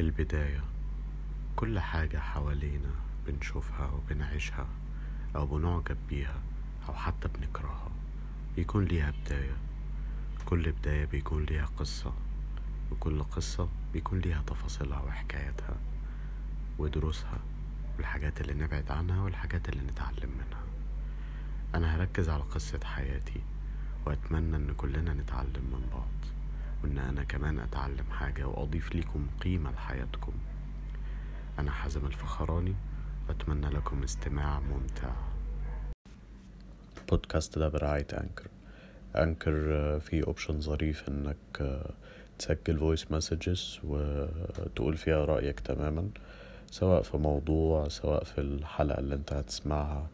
البداية. كل حاجة حوالينا بنشوفها وبنعيشها أو بنعجب بيها أو حتى بنكرهها. بيكون ليها بداية. كل بداية بيكون ليها قصة. وكل قصة بيكون ليها تفاصيلها وحكاياتها ودروسها والحاجات اللي نبعد عنها والحاجات اللي نتعلم منها. أنا هركز على قصة حياتي وأتمنى إن كلنا نتعلم من بعض. وإن أنا كمان أتعلم حاجة وأضيف لكم قيمة لحياتكم. أنا حازم الفخراني وأتمنى لكم استماع ممتع. بودكاست ده برعاية أنكر. أنكر فيه option ظريف إنك تسجل voice messages وتقول فيها رأيك تماما سواء في موضوع سواء في الحلقة اللي أنت هتسمعها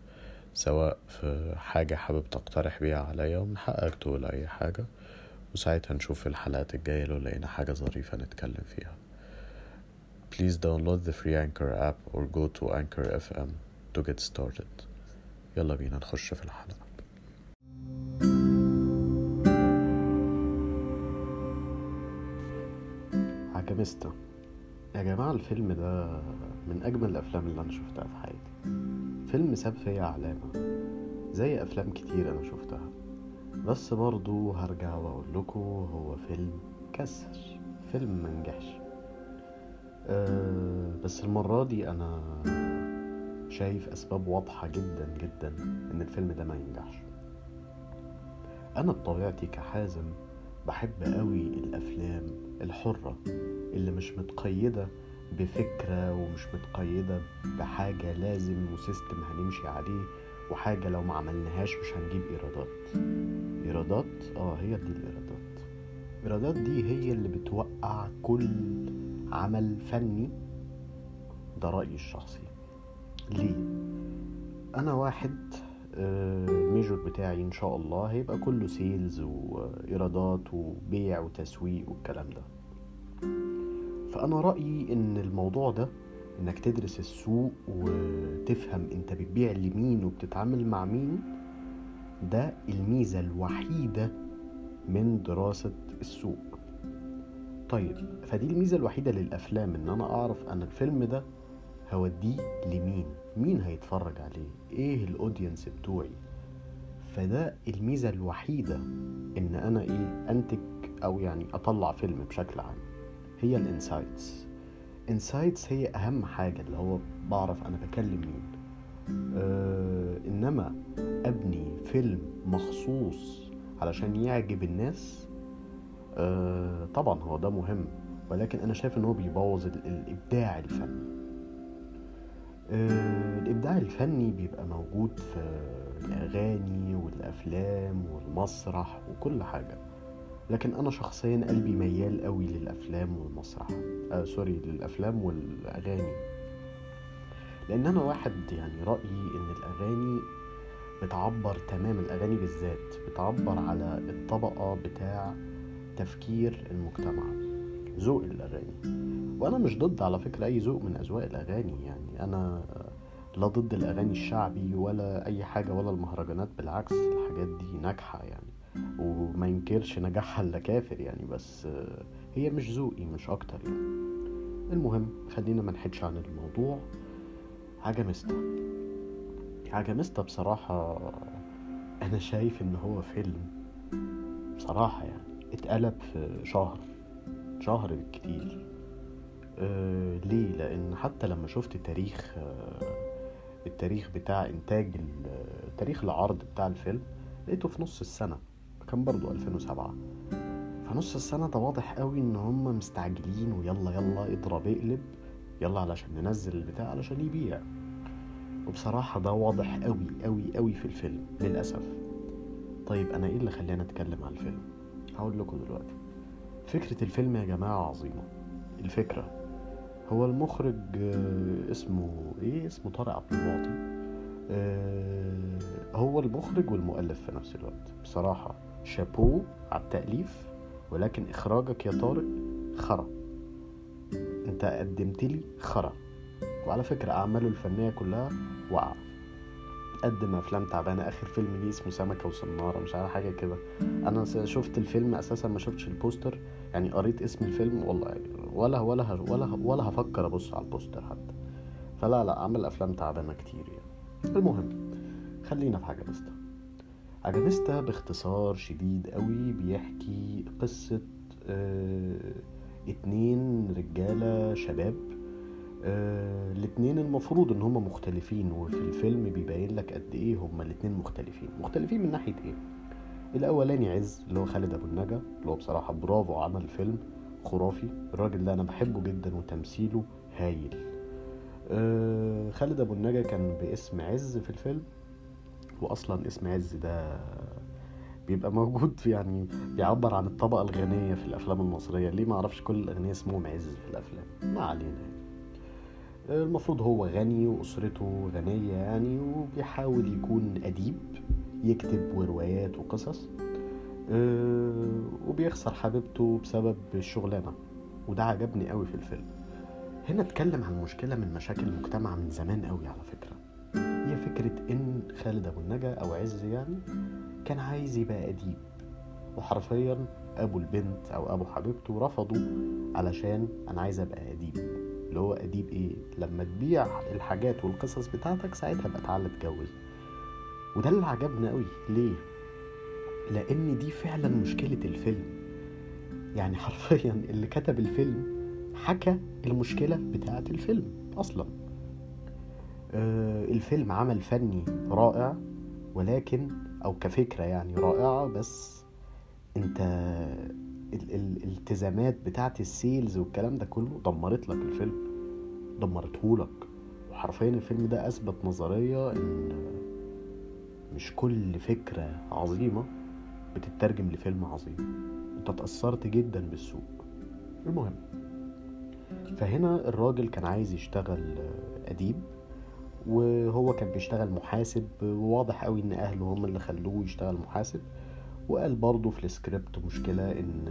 سواء في حاجة حابب تقترح بيها عليا ومن حقك تقول أي حاجة. وساعتها نشوف الحلقات الجاية لو لقينا حاجة ظريفة نتكلم فيها. Please download the free Anchor app or go to Anchor FM to get started. يلا بينا نخش في الحلقة. عجمستا يا جماعة الفيلم ده من أجمل الأفلام اللي أنا شفتها في حياتي. فيلم ساب فيا علامة زي أفلام كتير أنا شفتها. بس برضو هرجع وأقول لكم هو فيلم كسر فيلم منجحش أه بس المرة دي أنا شايف أسباب واضحة جدا جدا إن الفيلم ده ما ينجحش. أنا بطبيعتي كحازم بحب قوي الأفلام الحرة اللي مش متقيدة بفكرة ومش متقيدة بحاجة لازم و system هنمشي عليه وحاجة لو ما عملناهاش مش هنجيب إيرادات. إيرادات آه هي دي الإيرادات. الإيرادات دي هي اللي بتوقع كل عمل فني. ده رأيي الشخصي. ليه؟ أنا واحد ال major بتاعي إن شاء الله هيبقى كله sales وإيرادات وبيع وتسويق والكلام ده. فأنا رأيي إن الموضوع ده إنك تدرس السوق وتفهم أنت بتبيع لمين وبتتعامل مع مين ده الميزة الوحيدة من دراسة السوق. طيب فدي الميزة الوحيدة للأفلام إن أنا أعرف أن الفيلم ده هوديه لمين؟ مين هيتفرج عليه؟ إيه الاودينس بتوعي؟ فده الميزة الوحيدة إن أنا إيه أنتج أو يعني أطلع فيلم بشكل عام. هي ال insights. insights هي أهم حاجة اللي هو بعرف أنا بكلم مين. آه إنما أبني فيلم مخصوص علشان يعجب الناس آه طبعا هو ده مهم ولكن أنا شايف إن هو بيبوظ الإبداع الفني. آه الإبداع الفني بيبقى موجود في الأغاني والأفلام والمسرح وكل حاجة. لكن أنا شخصيا قلبي ميال قوي للأفلام والمسرح آه سوري للأفلام والأغاني. لأن أنا واحد يعني رأيي إن الأغاني بتعبر تمام الأغاني بالذات بتعبر على الطبقة بتاع تفكير المجتمع ذوق الأغاني. وأنا مش ضد على فكرة أي ذوق من أذواق الأغاني يعني أنا لا ضد الأغاني الشعبي ولا أي حاجة ولا المهرجانات بالعكس الحاجات دي ناجحة يعني. وما ينكرش نجاحها الا كافر يعني بس هي مش ذوقي مش أكتر يعني. المهم خلينا ما نحدش عن الموضوع. عجمستا. عجمستا بصراحة أنا شايف إن هو فيلم بصراحة يعني اتقلب في شهر شهر بالكتير آه ليه؟ لأن حتى لما شفت تاريخ آه التاريخ بتاع إنتاج تاريخ العرض بتاع الفيلم لقيته في نص السنة. كان برضو 2007 فنص السنة ده واضح قوي إن هم مستعجلين ويلا يلا اضرب اقلب يلا علشان ننزل البتاع علشان يبيع. وبصراحة ده واضح قوي قوي قوي في الفيلم للأسف. طيب أنا إيه اللي خلاني أتكلم عن الفيلم؟ هقول لكم دلوقتي. فكرة الفيلم يا جماعة عظيمة. الفكرة هو المخرج اسمه إيه؟ اسمه طارق عبد المعطي. هو المخرج والمؤلف في نفس الوقت. بصراحة شابو على التأليف ولكن إخراجك يا طارق خرا. أنت قدمت لي خرا. وعلى فكرة أعماله الفنية كلها وقع قدم أفلام تعبانة آخر فيلم ليه اسمه سمكة وصناره مش عارف حاجة كده. أنا شفت الفيلم أساسا ما شفتش البوستر. يعني قريت اسم الفيلم والله ولا ولا ولا ولا هفكر أبص على البوستر حتى. فلا لا عمل أفلام تعبانة كتير يعني. المهم خلينا في حاجة بستا عجبستا باختصار شديد قوي بيحكي قصة آه اتنين رجالة شباب آه الاتنين المفروض إن هما مختلفين وفي الفيلم بيبين لك قد إيه هما الاتنين مختلفين. مختلفين من ناحية إيه؟ الأولاني عز اللي هو خالد أبو النجا اللي هو بصراحة برافو عمل فيلم خرافي. الراجل ده أنا بحبه جدا وتمثيله هايل. آه خالد أبو النجا كان باسم عز في الفيلم. واصلا اسم عز ده بيبقى موجود يعني بيعبر عن الطبقة الغنية في الأفلام المصرية. ليه ما أعرفش كل الأغنياء اسمهم عز في الأفلام؟ ما علينا. المفروض هو غني وأسرته غنية يعني وبيحاول يكون أديب يكتب وروايات وقصص وبيخسر حبيبته بسبب الشغلانة وده عجبني قوي في الفيلم. هنا اتكلم عن مشكلة من مشاكل المجتمع من زمان قوي على فكرة. هي فكرة إن خالد أبو النجا أو عز يعني كان عايز يبقى أديب. وحرفيا أبو البنت أو أبو حبيبته رفضوا علشان أنا عايز أبقى أديب. اللي هو أديب إيه؟ لما تبيع الحاجات والقصص بتاعتك ساعتها بقى تعالى اتجوز. وده اللي عجبنا قوي ليه؟ لأن دي فعلا مشكلة الفيلم. يعني حرفيا اللي كتب الفيلم حكى المشكلة بتاعة الفيلم أصلا. الفيلم عمل فني رائع ولكن أو كفكرة يعني رائعة بس أنت الالتزامات بتاعت السيلز والكلام ده كله دمرت لك الفيلم دمرته لك. وحرفيا الفيلم ده أثبت نظرية إن مش كل فكرة عظيمة بتترجم لفيلم عظيم. أنت اتاثرت جدا بالسوق. المهم فهنا الراجل كان عايز يشتغل أديب. وهو كان بيشتغل محاسب وواضح قوي إن أهله هم اللي خلوه يشتغل محاسب. وقال برضه في السكريبت مشكلة إن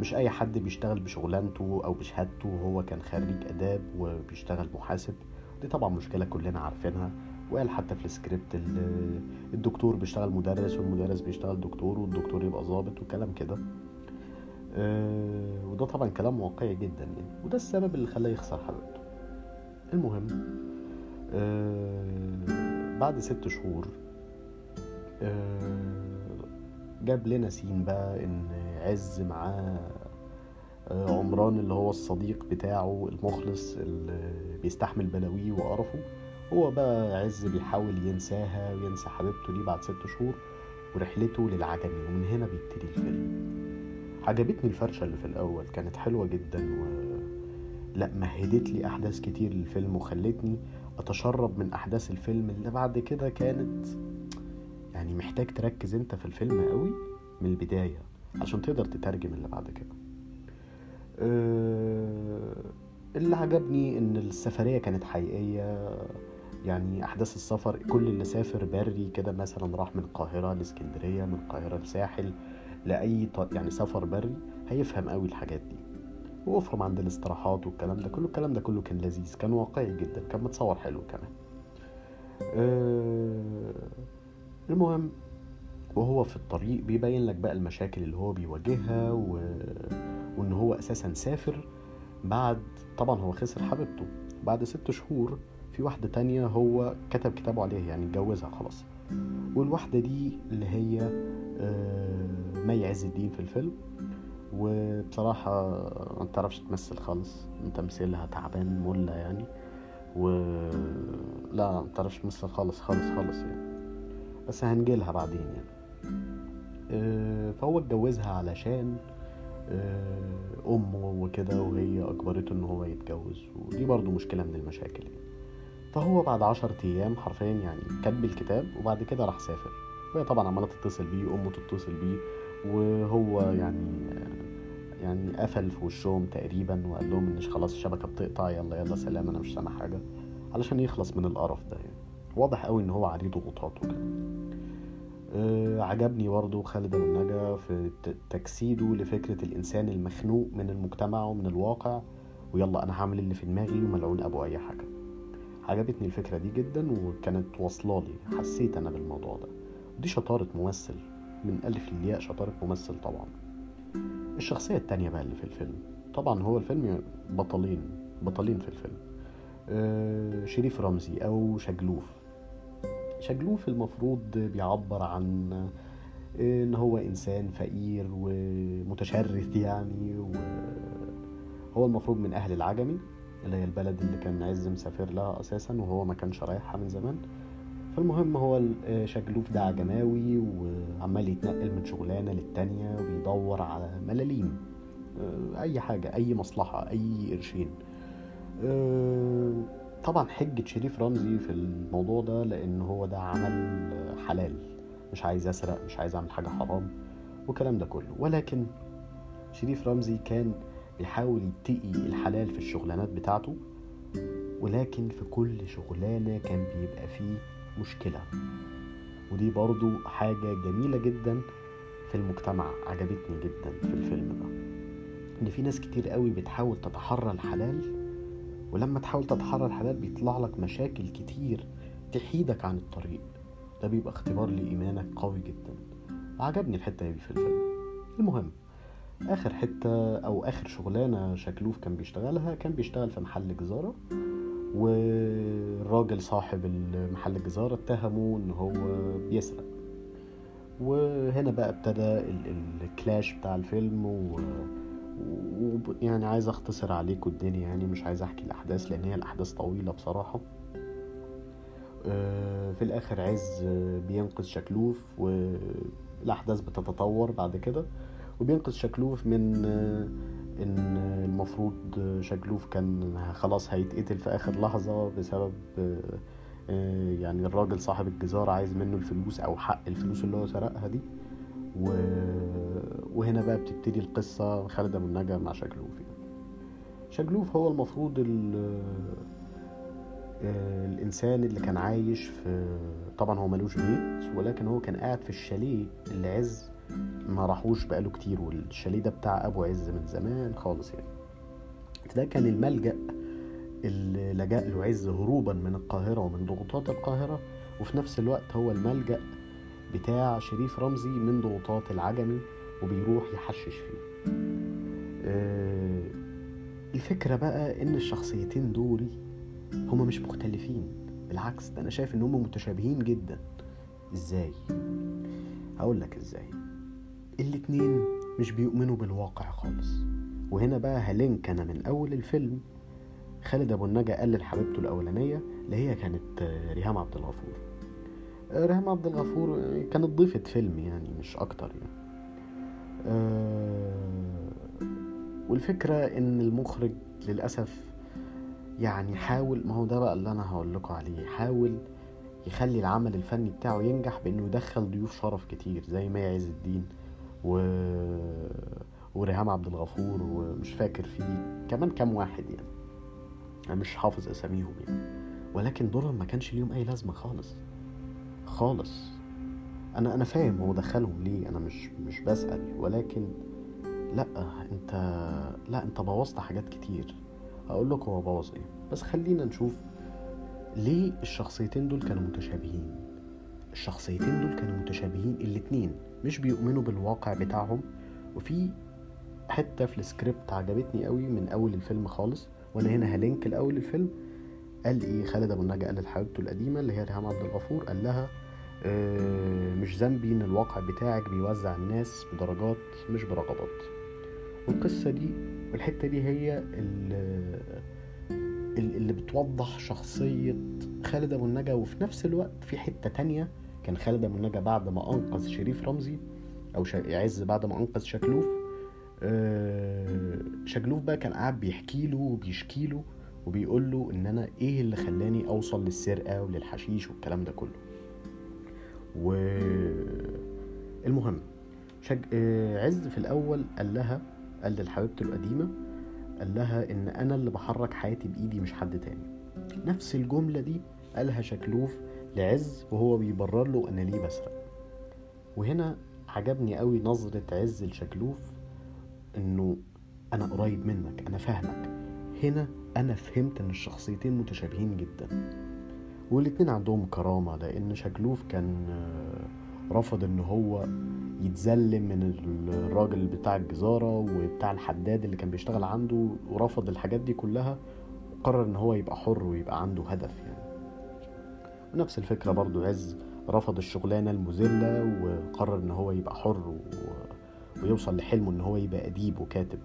مش أي حد بيشتغل بشغلانته أو بشهادته وهو كان خريج آداب وبيشتغل محاسب. دي طبعا مشكلة كلنا عارفينها. وقال حتى في السكريبت الدكتور بيشتغل مدرس والمدرس بيشتغل دكتور والدكتور يبقى ظابط وكلام كده. أه وده طبعا كلام واقعي جدا يعني. وده السبب اللي خلاه يخسر حبيبته المهم بعد ست شهور أه جاب لنا سين بقى إن عز معاه أه عمران اللي هو الصديق بتاعه المخلص اللي بيستحمل بلاويه وقرفه. هو بقى عز بيحاول ينساها وينسى حبيبته دي بعد ست شهور ورحلته للعجمي ومن هنا بيبتدي الفيلم عجبتني الفرشة اللي في الأول كانت حلوة جدا و لا مهدت لي أحداث كتير للفيلم وخلتني أتشرب من أحداث الفيلم اللي بعد كده كانت يعني محتاج تركز أنت في الفيلم قوي من البداية عشان تقدر تترجم اللي بعد كده. أه اللي عجبني إن السفرية كانت حقيقية يعني أحداث السفر كل اللي سافر بري كده مثلا راح من القاهرة لإسكندرية من القاهرة لساحل لأي ط... يعني سفر بري هيفهم قوي الحاجات دي. وافهم عند الاستراحات والكلام ده كله. الكلام ده كله كان لذيذ كان واقعي جدا كان متصور حلو كمان. أه... المهم وهو في الطريق بيبين لك بقى المشاكل اللي هو بيواجهها و... وإن هو أساسا سافر بعد طبعا هو خسر حبيبته. بعد ست شهور في واحدة تانية هو كتب كتابه عليها يعني اتجوزها خلاص. والواحدة دي اللي هي مي عز الدين في الفيلم. وبصراحة ما تعرفش تمثل خالص. تمثيلها تعبان ملة يعني. و لا ما تعرفش تمثل خالص خالص خالص يعني. بس هنجيلها بعدين يعني. فهو اتجوزها علشان أمه وكده وهي أجبرته إن هو يتجوز. ودي برضو مشكلة من المشاكل يعني. فهو بعد عشر أيام حرفيا يعني كتب الكتاب وبعد كده راح سافر. وهي طبعا عمالة تتصل بيه وأمه تتصل بيه. وهو يعني يعني قفل في وشهم تقريبا وقال لهم إن خلاص الشبكة بتقطع يلا يلا سلام أنا مش سامع حاجة علشان يخلص من القرف ده يعني. واضح قوي إن هو عليه ضغوطات وكده أه عجبني برضه خالد أبو النجا في تجسيده لفكرة الإنسان المخنوق من المجتمع ومن الواقع ويلا أنا هعمل اللي في دماغي وملعون أبو أي حاجة. عجبتني الفكرة دي جدا وكانت واصلة لي حسيت أنا بالموضوع ده. دي شطارة ممثل من ألف للياء شطارة ممثل طبعا. الشخصية التانية بقى اللي في الفيلم. طبعا هو الفيلم بطلين بطلين في الفيلم. آه شريف رمزي أو شجلوف. شجلوف المفروض بيعبر عن إن هو إنسان فقير ومتشرد يعني وهو المفروض من أهل العجمي اللي هي البلد اللي كان عز مسافر لها أساسا وهو ما كانش رايحها من زمان. فالمهم هو شجلوف ده عجماوي وعمال يتنقل من شغلانة للتانية وبيدور على ملاليم. أي حاجة أي مصلحة أي قرشين. طبعا حجة شريف رمزي في الموضوع ده لأن هو ده عمل حلال. مش عايز أسرق مش عايز أعمل حاجة حرام والكلام ده كله. ولكن شريف رمزي كان بيحاول يتقي الحلال في الشغلانات بتاعته ولكن في كل شغلانة كان بيبقى فيه مشكلة. ودي برضو حاجة جميلة جدا في المجتمع عجبتني جدا في الفيلم ده. إن في ناس كتير قوي بتحاول تتحرى الحلال ولما تحاول تتحرى الحلال بيطلع لك مشاكل كتير تحيدك عن الطريق. ده بيبقى اختبار لإيمانك قوي جدا. عجبني الحتة دي في الفيلم. المهم آخر حتة أو آخر شغلانة شكلوف كان بيشتغلها كان بيشتغل في محل جزارة. والراجل صاحب المحل الجزارة اتهمه إن هو بيسرق. وهنا بقى ابتدى الكلاش بتاع الفيلم و... ويعني عايز اختصر عليكم الدنيا يعني مش عايز احكي الاحداث لأن هي الاحداث طويلة بصراحة. في الآخر عز بينقذ شكلوف والاحداث بتتطور بعد كده. وبينقذ شكلوف من إن المفروض شجلوف كان خلاص هيتقتل في آخر لحظة بسبب يعني الراجل صاحب الجزارة عايز منه الفلوس أو حق الفلوس اللي هو سرقها دي و... وهنا بقى بتبتدي القصة خالد ابو النجا مع شجلوف يعني. شجلوف هو المفروض ال... الإنسان اللي كان عايش في طبعا هو ملوش بيت ولكن هو كان قاعد في الشاليه اللي عز ما راحوش بقاله كتير والشاليه ده بتاع أبو عز من زمان خالص يعني. ده كان الملجأ اللي لجأ له عز هروبا من القاهرة ومن ضغوطات القاهرة وفي نفس الوقت هو الملجأ بتاع شريف رمزي من ضغوطات العجمي وبيروح يحشش فيه. آه الفكرة بقى إن الشخصيتين دول هما مش مختلفين. بالعكس ده أنا شايف إن هما متشابهين جدا. إزاي؟ هقول لك إزاي. الاتنين مش بيؤمنوا بالواقع خالص. وهنا بقى هلينك أنا من أول الفيلم. خالد أبو النجا قال لحبيبته الأولانية اللي هي كانت ريهام عبد الغفور. ريهام عبد الغفور كانت ضيفة فيلم يعني مش أكتر يعني. والفكرة إن المخرج للأسف يعني حاول ما هو ده بقى اللي أنا هقول لكم عليه حاول يخلي العمل الفني بتاعه ينجح بإنه يدخل ضيوف شرف كتير زي مي عز الدين. و... وريهام عبد الغفور ومش فاكر فيه كمان كام واحد يعني. أنا مش حافظ أساميهم يعني. ولكن دورهم ما كانش ليهم أي لازمة خالص. خالص. أنا أنا فاهم هو دخلهم ليه أنا مش مش بسأل. ولكن لأ أنت لأ أنت بوظت حاجات كتير. هقول لك هو بوظ إيه. بس خلينا نشوف ليه الشخصيتين دول كانوا متشابهين. الشخصيتين دول كانوا متشابهين الاتنين. مش بيؤمنوا بالواقع بتاعهم. وفي حتة في السكريبت عجبتني قوي من أول الفيلم خالص وأنا هنا هلينك الأول الفيلم. قال إيه؟ خالد أبو النجا قال لحبيبته القديمة اللي هي ريهام عبد الغفور قال لها آه مش ذنبي إن الواقع بتاعك بيوزع الناس بدرجات مش برغبات. والقصة دي والحتة دي هي اللي بتوضح شخصية خالد أبو النجا. وفي نفس الوقت في حتة تانية كان خالد أبو النجا بعد ما أنقذ شريف رمزي أو عز بعد ما أنقذ شكلوف شكلوف بقى كان قاعد بيحكي له وبيشكي له وبيقول له إن أنا إيه اللي خلاني أوصل للسرقة وللحشيش والكلام ده كله. و المهم شج... عز في الأول قال لها قال لحبيبته القديمة قال لها إن أنا اللي بحرك حياتي بإيدي مش حد تاني. نفس الجملة دي قالها شكلوف لعز وهو بيبرر له أنا ليه بسرق. وهنا عجبني قوي نظرة عز لشكلوف إنه أنا قريب منك أنا فاهمك. هنا أنا فهمت إن الشخصيتين متشابهين جدا. والاتنين عندهم كرامة لأن شكلوف كان رفض إن هو يتزلم من الراجل بتاع الجزارة وبتاع الحداد اللي كان بيشتغل عنده ورفض الحاجات دي كلها وقرر إن هو يبقى حر ويبقى عنده هدف يعني. ونفس الفكرة برضو عز رفض الشغلانة المذلة وقرر إن هو يبقى حر و... ويوصل لحلمه إن هو يبقى أديب وكاتب.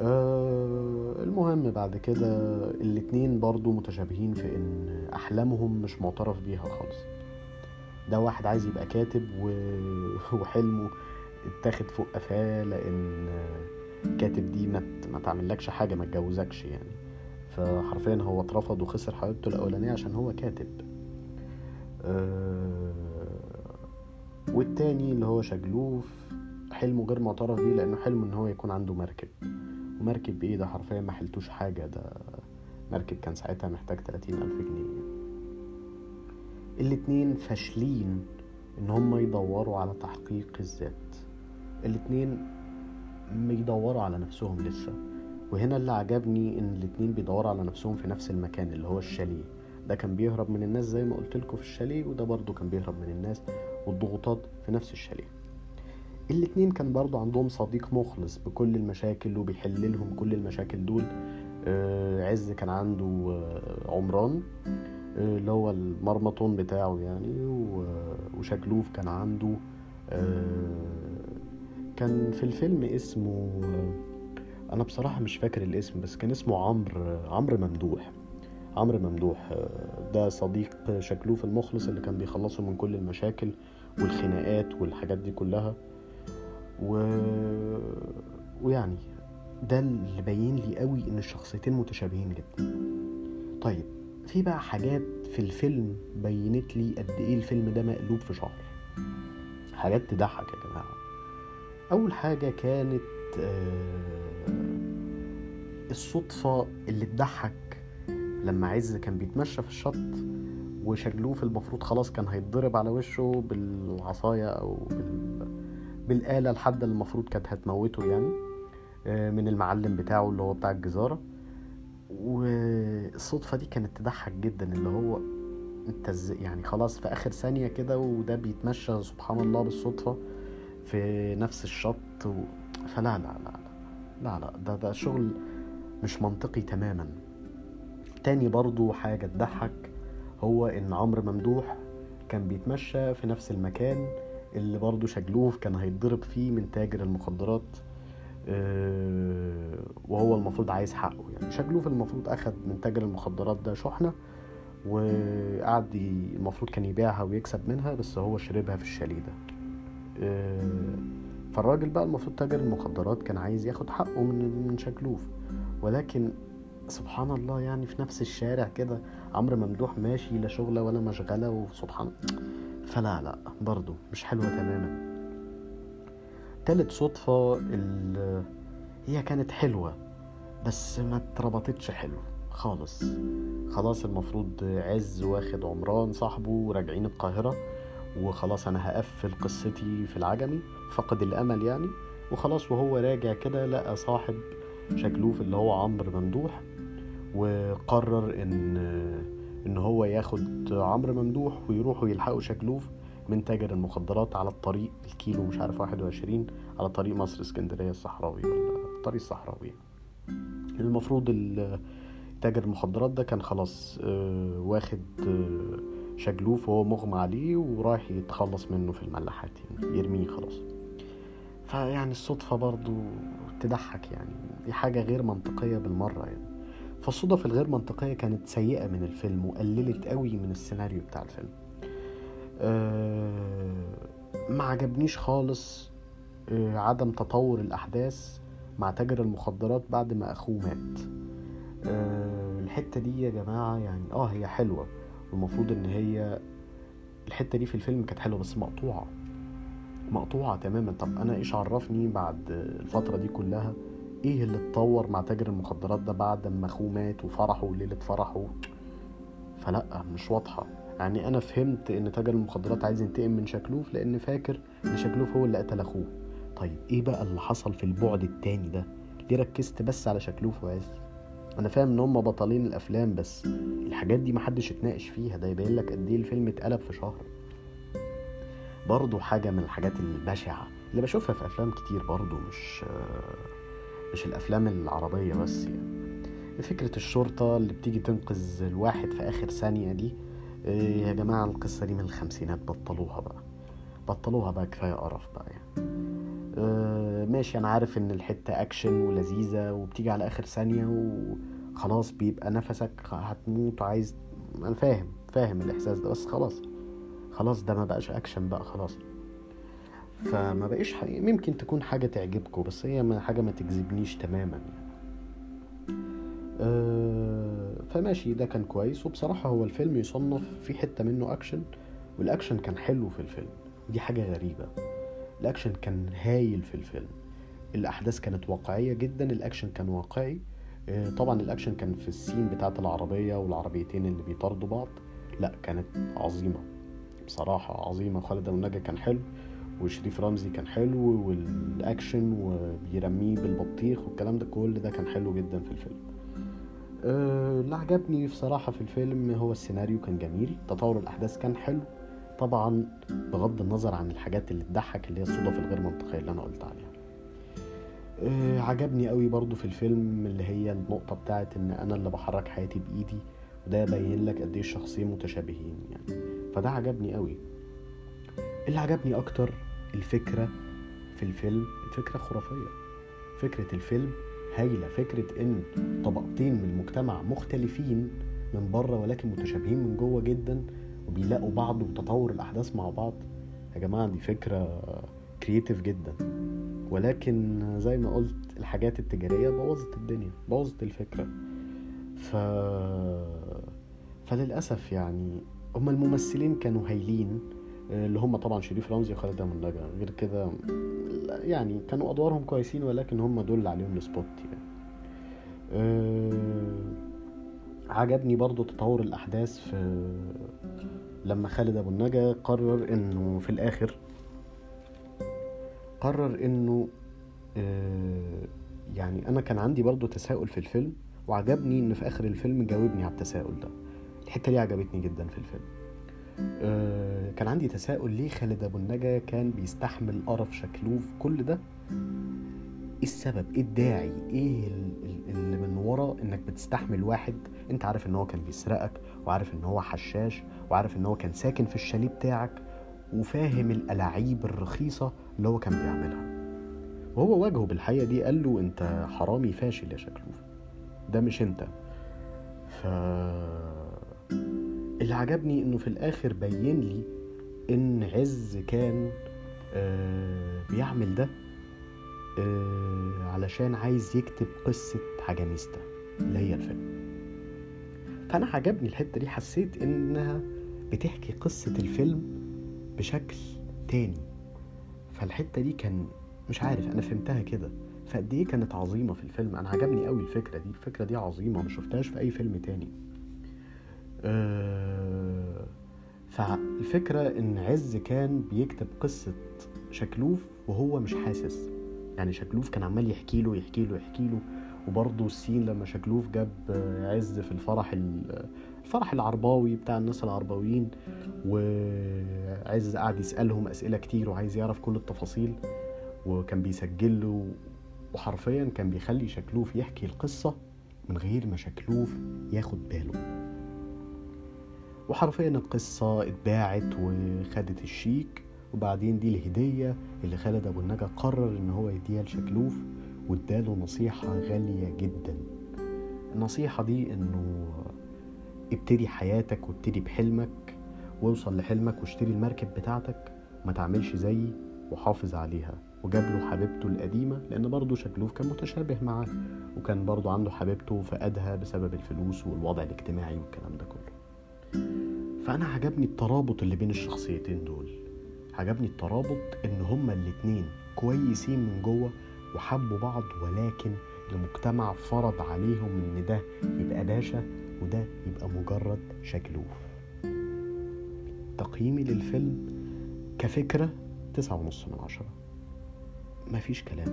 أه المهم بعد كده الاتنين برضو متشابهين في إن أحلامهم مش معترف بيها خالص. ده واحد عايز يبقى كاتب و... وحلمه اتاخد فوق قفاه لأن كاتب دي ما تعملكش حاجة ما تجوزكش يعني. فحرفيا هو اترفض وخسر حبيبته الأولانية عشان هو كاتب. أه... والتاني اللي هو شجلوف حلمه غير معترف بيه لأنه حلمه إن هو يكون عنده مركب. ومركب إيه؟ ده حرفيا ما حلتوش حاجة. ده مركب كان ساعتها محتاج 30 ألف جنيه. الاتنين فاشلين إن هم يدوروا على تحقيق الذات. الاتنين بيدوروا على نفسهم لسه. وهنا اللي عجبني إن الاتنين بيدوروا على نفسهم في نفس المكان اللي هو الشاليه. ده كان بيهرب من الناس زي ما قلت لكم في الشاليه وده برضو كان بيهرب من الناس والضغوطات في نفس الشاليه. الاتنين كان برضو عندهم صديق مخلص بكل المشاكل وبيحل لهم كل المشاكل دول. آه عز كان عنده آه عمران آه اللي هو المرمطون بتاعه يعني وشكلوف كان عنده. كان في الفيلم اسمه أنا بصراحة مش فاكر الاسم بس كان اسمه عمرو عمرو ممدوح. عمرو ممدوح ده صديق شكلوف المخلص اللي كان بيخلصه من كل المشاكل والخناقات والحاجات دي كلها. و... ويعني ده اللي باين لي قوي إن الشخصيتين متشابهين جدا. طيب في بقى حاجات في الفيلم بينت لي قد إيه الفيلم ده مقلوب في شهر حاجات تضحك يا جماعة. أول حاجة كانت الصدفة اللي تضحك لما عز كان بيتمشى في الشط وشجلوف المفروض خلاص كان هيتضرب على وشه بالعصاية أو بال... بالآلة لحد اللي المفروض كانت هتموته يعني من المعلم بتاعه اللي هو بتاع الجزارة. والصدفة دي كانت تضحك جدا اللي هو أنت إزاي؟ يعني خلاص في آخر ثانية كده وده بيتمشى سبحان الله بالصدفة في نفس الشط و... فلا لا لا لا. لا لا ده ده شغل مش منطقي تماما. تاني برضو حاجة تضحك هو إن عمرو ممدوح كان بيتمشى في نفس المكان اللي برضه شجلوف كان هيتضرب فيه من تاجر المخدرات أه وهو المفروض عايز حقه. يعني شجلوف المفروض أخد من تاجر المخدرات ده شحنة وقعد المفروض كان يبيعها ويكسب منها بس هو شربها في الشاليه ده. أه فالراجل بقى المفروض تاجر المخدرات كان عايز ياخد حقه من من شجلوف ولكن سبحان الله يعني في نفس الشارع كده عمرو ممدوح ماشي لا شغله ولا مشغلة وسبحان فلا لا برضو مش حلوة تماما. تالت صدفة هي كانت حلوة بس ما اتربطتش حلو خالص. خلاص المفروض عز واخد عمران صاحبه وراجعين القاهرة. وخلاص أنا هقفل قصتي في العجمي فقد الأمل يعني وخلاص وهو راجع كده لقى صاحب شكلوف اللي هو عمرو ممدوح وقرر إن إن هو ياخد عمرو ممدوح ويروحوا يلحقوا شكلوف من تاجر المخدرات على الطريق الكيلو مش عارف واحد وعشرين على طريق مصر اسكندرية الصحراوي ولا الطريق الصحراوي. المفروض تاجر المخدرات ده كان خلاص واخد شجلوف وهو مغمى عليه ورايح يتخلص منه في الملاحات يعني يرميه خلاص. فيعني الصدفة برضو تضحك يعني دي حاجة غير منطقية بالمرة يعني. فالصدف الغير منطقية كانت سيئة من الفيلم وقللت قوي من السيناريو بتاع الفيلم. أه ما عجبنيش خالص أه عدم تطور الأحداث مع تاجر المخدرات بعد ما أخوه مات. أه الحتة دي يا جماعة يعني آه هي حلوة. والمفروض إن هي الحتة دي في الفيلم كانت حلوة بس مقطوعة. مقطوعة تماما. طب أنا إيش عرفني بعد الفترة دي كلها؟ إيه اللي اتطور مع تاجر المخدرات ده بعد ما أخوه مات وفرحه وليلة فرحه؟ فلا مش واضحة. يعني أنا فهمت إن تاجر المخدرات عايز ينتقم من شكلوف لأن فاكر إن شكلوف هو اللي قتل أخوه. طيب إيه بقى اللي حصل في البعد التاني ده؟ ليه ركزت بس على شكلوف وعز أنا فاهم إن هم بطلين الأفلام بس الحاجات دي محدش اتناقش فيها. ده يبين لك قد إيه الفيلم اتقلب في شهر. برضو حاجة من الحاجات البشعة اللي بشوفها في أفلام كتير برضو مش مش الأفلام العربية بس يعني. فكرة الشرطة اللي بتيجي تنقذ الواحد في آخر ثانية دي إيه يا جماعة القصة دي من الخمسينات بطلوها بقى. بطلوها بقى كفاية قرف بقى يعني. أه ماشي أنا عارف إن الحتة أكشن ولذيذة وبتيجي على آخر ثانية وخلاص بيبقى نفسك هتموت وعايز أنا فاهم فاهم الإحساس ده بس خلاص خلاص ده ما بقاش أكشن بقى خلاص. فما بقيش ممكن تكون حاجة تعجبكم بس هي حاجة ما تجذبنيش تماما يعني. أه فماشي ده كان كويس. وبصراحة هو الفيلم يصنف في حتة منه أكشن والأكشن كان حلو في الفيلم. دي حاجة غريبة. الأكشن كان هايل في الفيلم. الأحداث كانت واقعية جدا الأكشن كان واقعي. أه طبعا الأكشن كان في ال scene بتاعة العربية والعربيتين اللي بيطاردوا بعض. لا كانت عظيمة. بصراحة عظيمة. خالد النجا كان حلو وشريف رمزي كان حلو والأكشن وبيرميه بالبطيخ والكلام ده كل ده كان حلو جدا في الفيلم. أه اللي عجبني بصراحة في الفيلم هو السيناريو كان جميل. تطور الأحداث كان حلو. طبعا بغض النظر عن الحاجات اللي تضحك اللي هي الصدف الغير منطقية اللي أنا قلت عليها. أه عجبني قوي برضو في الفيلم اللي هي النقطة بتاعت إن أنا اللي بحرك حياتي بإيدي وده يبين لك قد إيه الشخصين متشابهين يعني. فده عجبني قوي. اللي عجبني أكتر الفكرة في الفيلم الفكرة خرافية. فكرة الفيلم هايلة. فكرة إن طبقتين من المجتمع مختلفين من بره ولكن متشابهين من جوه جدا وبيلاقوا بعض وتطور الأحداث مع بعض. يا جماعة دي فكرة creative جدا. ولكن زي ما قلت الحاجات التجارية بوظت الدنيا بوظت الفكرة. ف... فللأسف يعني هما الممثلين كانوا هايلين اللي هم طبعا شريف رمزي وخالد أبو النجا غير كده يعني كانوا أدوارهم كويسين ولكن هم دول عليهم السبوت يعني. أه عجبني برضو تطور الأحداث في لما خالد أبو النجا قرر إنه في الآخر قرر إنه أه يعني أنا كان عندي برضو تساؤل في الفيلم وعجبني إن في آخر الفيلم جاوبني على التساؤل ده. الحتة دي عجبتني جدا في الفيلم. أه كان عندي تساؤل ليه خالد أبو النجا كان بيستحمل قرف شكلوف كل ده؟ إيه السبب؟ إيه الداعي؟ إيه اللي من ورا إنك بتستحمل واحد انت عارف ان هو كان بيسرقك وعارف ان هو حشاش وعارف ان هو كان ساكن في الشاليه بتاعك وفاهم الألاعيب الرخيصة اللي هو كان بيعملها. وهو واجهه بالحقيقة دي قال له انت حرامي فاشل يا شكلوف. ده مش انت. ف اللي عجبني انه في الآخر بين لي ان عز كان آه بيعمل ده آه علشان عايز يكتب قصة حاجاميستا اللي هي الفيلم. فأنا عجبني الحتة دي حسيت إنها بتحكي قصة الفيلم بشكل تاني. فالحتة دي كان مش عارف أنا فهمتها كده. فقد إيه كانت عظيمة في الفيلم؟ أنا عجبني قوي الفكرة دي. الفكرة دي عظيمة ما شفتهاش في أي فيلم تاني. أه فالفكرة إن عز كان بيكتب قصة شكلوف وهو مش حاسس. يعني شكلوف كان عمال يحكي له يحكي له يحكي له. وبرضه السين لما شكلوف جاب عز في الفرح الفرح العرباوي بتاع الناس العرباويين وعز قعد يسألهم أسئلة كتير وعايز يعرف كل التفاصيل وكان بيسجل له وحرفيا كان بيخلي شكلوف يحكي القصة من غير ما شكلوف ياخد باله. وحرفيا القصة اتباعت وخدت الشيك وبعدين دي الهدية اللي خالد أبو النجا قرر إن هو يديها لشكلوف واداله نصيحة غالية جدا. النصيحة دي إنه ابتدي حياتك وابتدي بحلمك وأوصل لحلمك واشتري المركب بتاعتك ما تعملش زيي وحافظ عليها. وجاب له حبيبته القديمة لأن برضه شكلوف كان متشابه معاه وكان برضه عنده حبيبته فقدها بسبب الفلوس والوضع الاجتماعي والكلام ده كله. فأنا عجبني الترابط اللي بين الشخصيتين دول. عجبني الترابط إن هما الاتنين كويسين من جوه وحبوا بعض ولكن المجتمع فرض عليهم إن ده يبقى باشا وده يبقى مجرد شكلوف. تقييمي للفيلم كفكرة تسعة ونص من عشرة. مفيش كلام.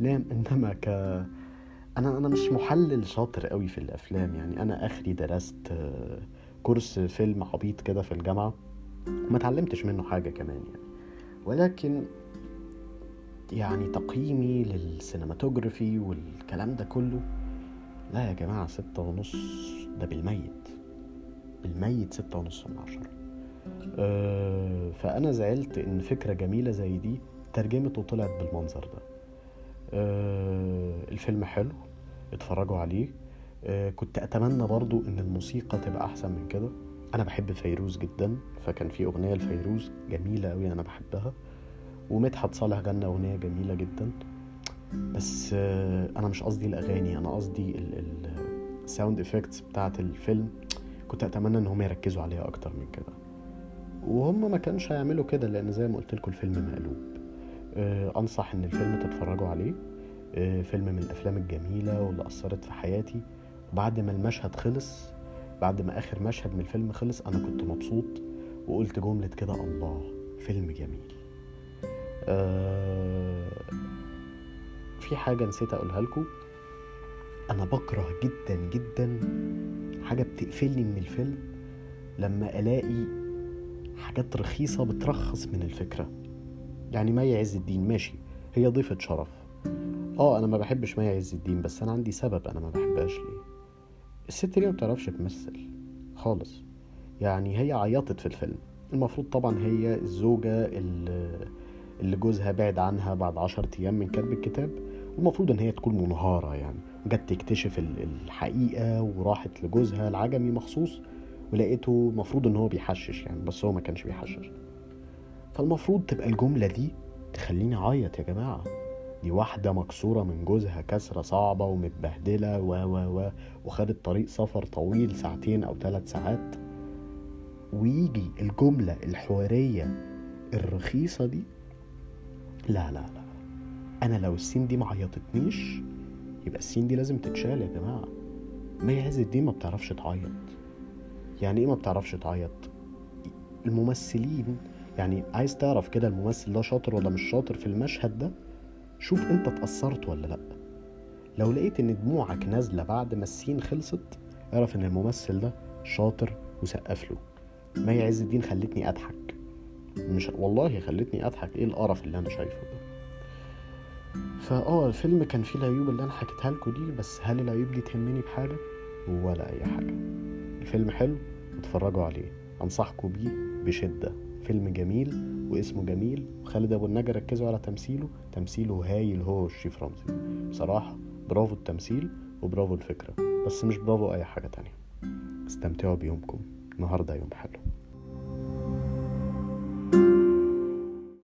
لا إنما ك أنا أنا مش محلل شاطر قوي في الأفلام. يعني أنا آخري درست كورس فيلم عبيط كده في الجامعة وما اتعلمتش منه حاجة كمان يعني. ولكن يعني تقييمي للسينماتوجرافي والكلام ده كله. لا يا جماعة ستة ونص ده بالميت. بالميت ستة ونص من عشرة. أه فأنا زعلت إن فكرة جميلة زي دي ترجمت وطلعت بالمنظر ده. أه الفيلم حلو اتفرجوا عليه. أه كنت أتمنى برضو إن الموسيقى تبقى أحسن من كده. أنا بحب فيروز جدا فكان في أغنية لفيروز جميلة أوي أنا بحبها. ومدحت صالح غنى أغنية جميلة جدا. بس أنا مش قصدي الأغاني أنا قصدي ال sound effects بتاعت الفيلم. كنت أتمنى إن هم يركزوا عليها أكتر من كده. وهم ما كانش هيعملوا كده لأن زي ما قلت لكم الفيلم مقلوب. أنصح إن الفيلم تتفرجوا عليه. فيلم من الأفلام الجميلة واللي أثرت في حياتي. وبعد ما المشهد خلص بعد ما آخر مشهد من الفيلم خلص أنا كنت مبسوط وقلت جملة كده الله فيلم جميل. أه في حاجة نسيت أقولها لكم. أنا بكره جدا جدا حاجة بتقفلني من الفيلم لما ألاقي حاجات رخيصة بترخص من الفكرة. يعني مي عز الدين ماشي هي ضيفة شرف. آه أنا ما بحبش مي عز الدين بس أنا عندي سبب أنا ما بحبهاش ليه؟ الست دي ما بتعرفش تمثل خالص. يعني هي عيطت في الفيلم. المفروض طبعا هي الزوجة اللي جوزها بعد عنها بعد عشر أيام من كتب الكتاب والمفروض إن هي تكون منهارة يعني. جت تكتشف الحقيقة وراحت لجوزها العجمي مخصوص ولقيته المفروض إن هو بيحشش يعني بس هو ما كانش بيحشش. فالمفروض تبقى الجملة دي تخليني أعيط يا جماعة. دي واحدة مكسورة من جوزها كسرة صعبة ومتبهدلة و و و وخدت طريق سفر طويل ساعتين أو ثلاث ساعات. ويجي الجملة الحوارية الرخيصة دي لا لا لا. أنا لو السين دي معيطتنيش يبقى السين دي لازم تتشال يا جماعة. مي عز الدين ما بتعرفش تعيط. يعني إيه ما بتعرفش تعيط؟ الممثلين يعني عايز تعرف كده الممثل ده شاطر ولا مش شاطر في المشهد ده؟ شوف أنت اتأثرت ولا لأ. لو لقيت إن دموعك نازلة بعد ما السين خلصت اعرف إن الممثل ده شاطر وسقف له. مي عز الدين خلتني أضحك؟ مش والله خلتني اضحك. إيه القرف اللي أنا شايفه ده؟ فآه الفيلم كان فيه العيوب اللي أنا حكيتها لكم دي بس هل العيوب دي تهمني بحاجة؟ ولا أي حاجة. الفيلم حلو اتفرجوا عليه. أنصحكم بيه بشدة. فيلم جميل واسمه جميل. وخالد أبو النجا ركزوا على تمثيله. تمثيله هايل هو الشيف رمزي بصراحة برافو التمثيل وبرافو الفكرة بس مش برافو أي حاجة تانية. استمتعوا بيومكم. النهارده يوم حلو.